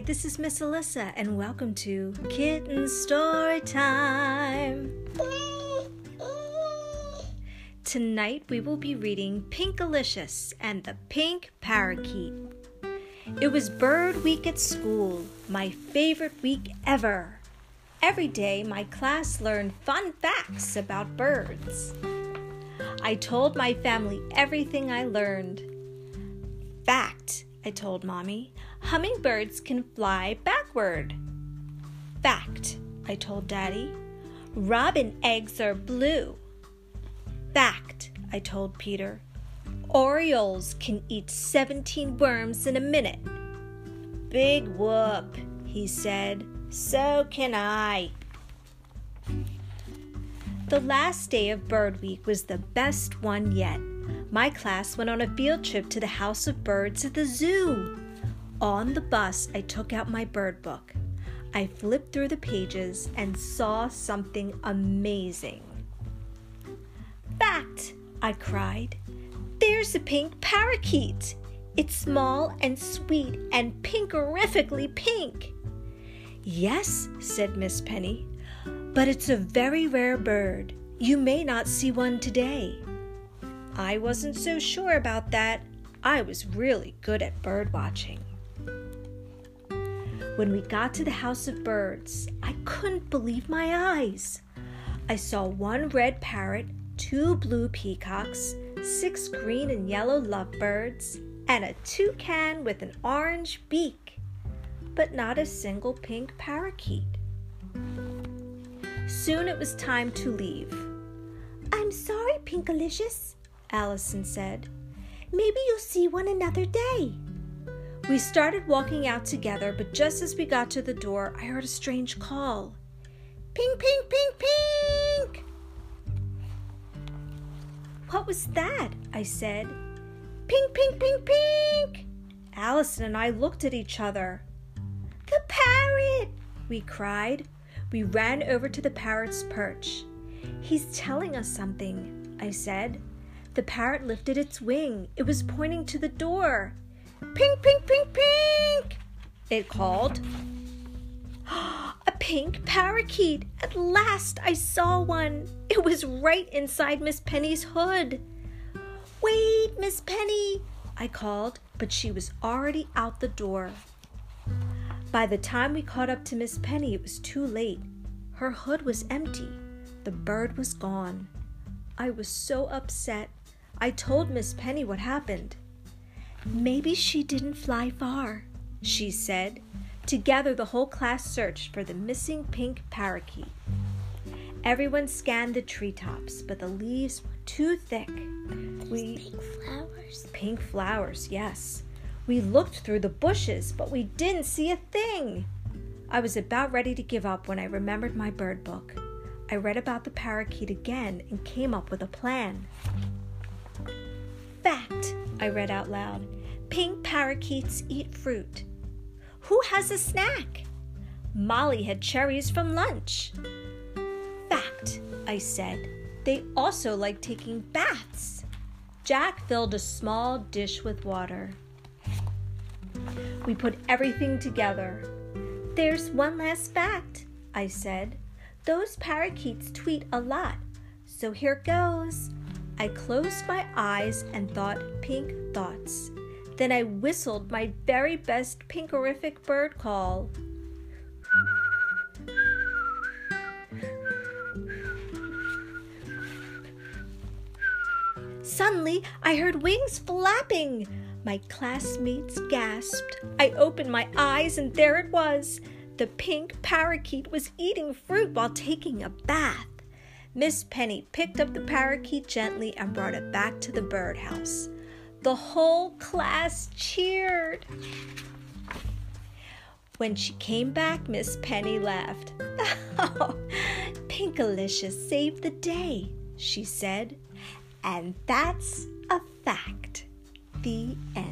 Hi, this is Miss Elissa, and welcome to Kitten Story Time. Tonight we will be reading Pinkalicious and the Pink Parakeet. It was Bird Week at school, my favorite week ever. Every day, my class learned fun facts about birds. I told my family everything I learned. Fact, I told Mommy, hummingbirds can fly backward. Fact, I told Daddy, robin eggs are blue. Fact, I told Peter, Orioles can eat 17 worms in a minute. Big whoop, he said. So can I. The last day of Bird Week was the best one yet. My class went on a field trip to the House of Birds at the zoo. On the bus, I took out my bird book. I flipped through the pages and saw something amazing. Fact! I cried. There's a pink parakeet. It's small and sweet and pinkerifically pink. Yes, said Miss Penny, but it's a very rare bird. You may not see one today. I wasn't so sure about that. I was really good at bird watching. When we got to the House of Birds, I couldn't believe my eyes. I saw one red parrot, two blue peacocks, six green and yellow lovebirds, and a toucan with an orange beak, but not a single pink parakeet. Soon it was time to leave. I'm sorry, Pinkalicious, Allison said. Maybe you'll see one another day. We started walking out together, but just as we got to the door, I heard a strange call. Pink, pink, pink, pink! What was that? I said. Pink, pink, pink, pink! Allison and I looked at each other. The parrot! We cried. We ran over to the parrot's perch. He's telling us something, I said. The parrot lifted its wing. It was pointing to the door. Pink, pink! It called. A pink parakeet! At last I saw one! It was right inside Miss Penny's hood. Wait, Miss Penny! I called, but she was already out the door. By the time we caught up to Miss Penny, it was too late. Her hood was empty. The bird was gone. I was so upset. I told Miss Penny what happened. Maybe she didn't fly far, she said. Together, the whole class searched for the missing pink parakeet. Everyone scanned the treetops, but the leaves were too thick. We pink flowers. Pink flowers, yes. We looked through the bushes, but we didn't see a thing. I was about ready to give up when I remembered my bird book. I read about the parakeet again and came up with a plan. Fact, I read out loud pink parakeets eat fruit. Who has a snack? Molly had cherries from lunch. Fact, I said. They also like taking baths. Jack filled a small dish with water. We put everything together. There's one last fact, I said. Those parakeets tweet a lot, so here goes. I closed my eyes and thought pink thoughts. Then I whistled my very best pinkerific bird call. Suddenly, I heard wings flapping. My classmates gasped. I opened my eyes, and there it was. The pink parakeet was eating fruit while taking a bath. Miss Penny picked up the parakeet gently and brought it back to the birdhouse. The whole class cheered. When she came back, Miss Penny laughed. Pinkalicious saved the day, she said. And that's a fact. The end.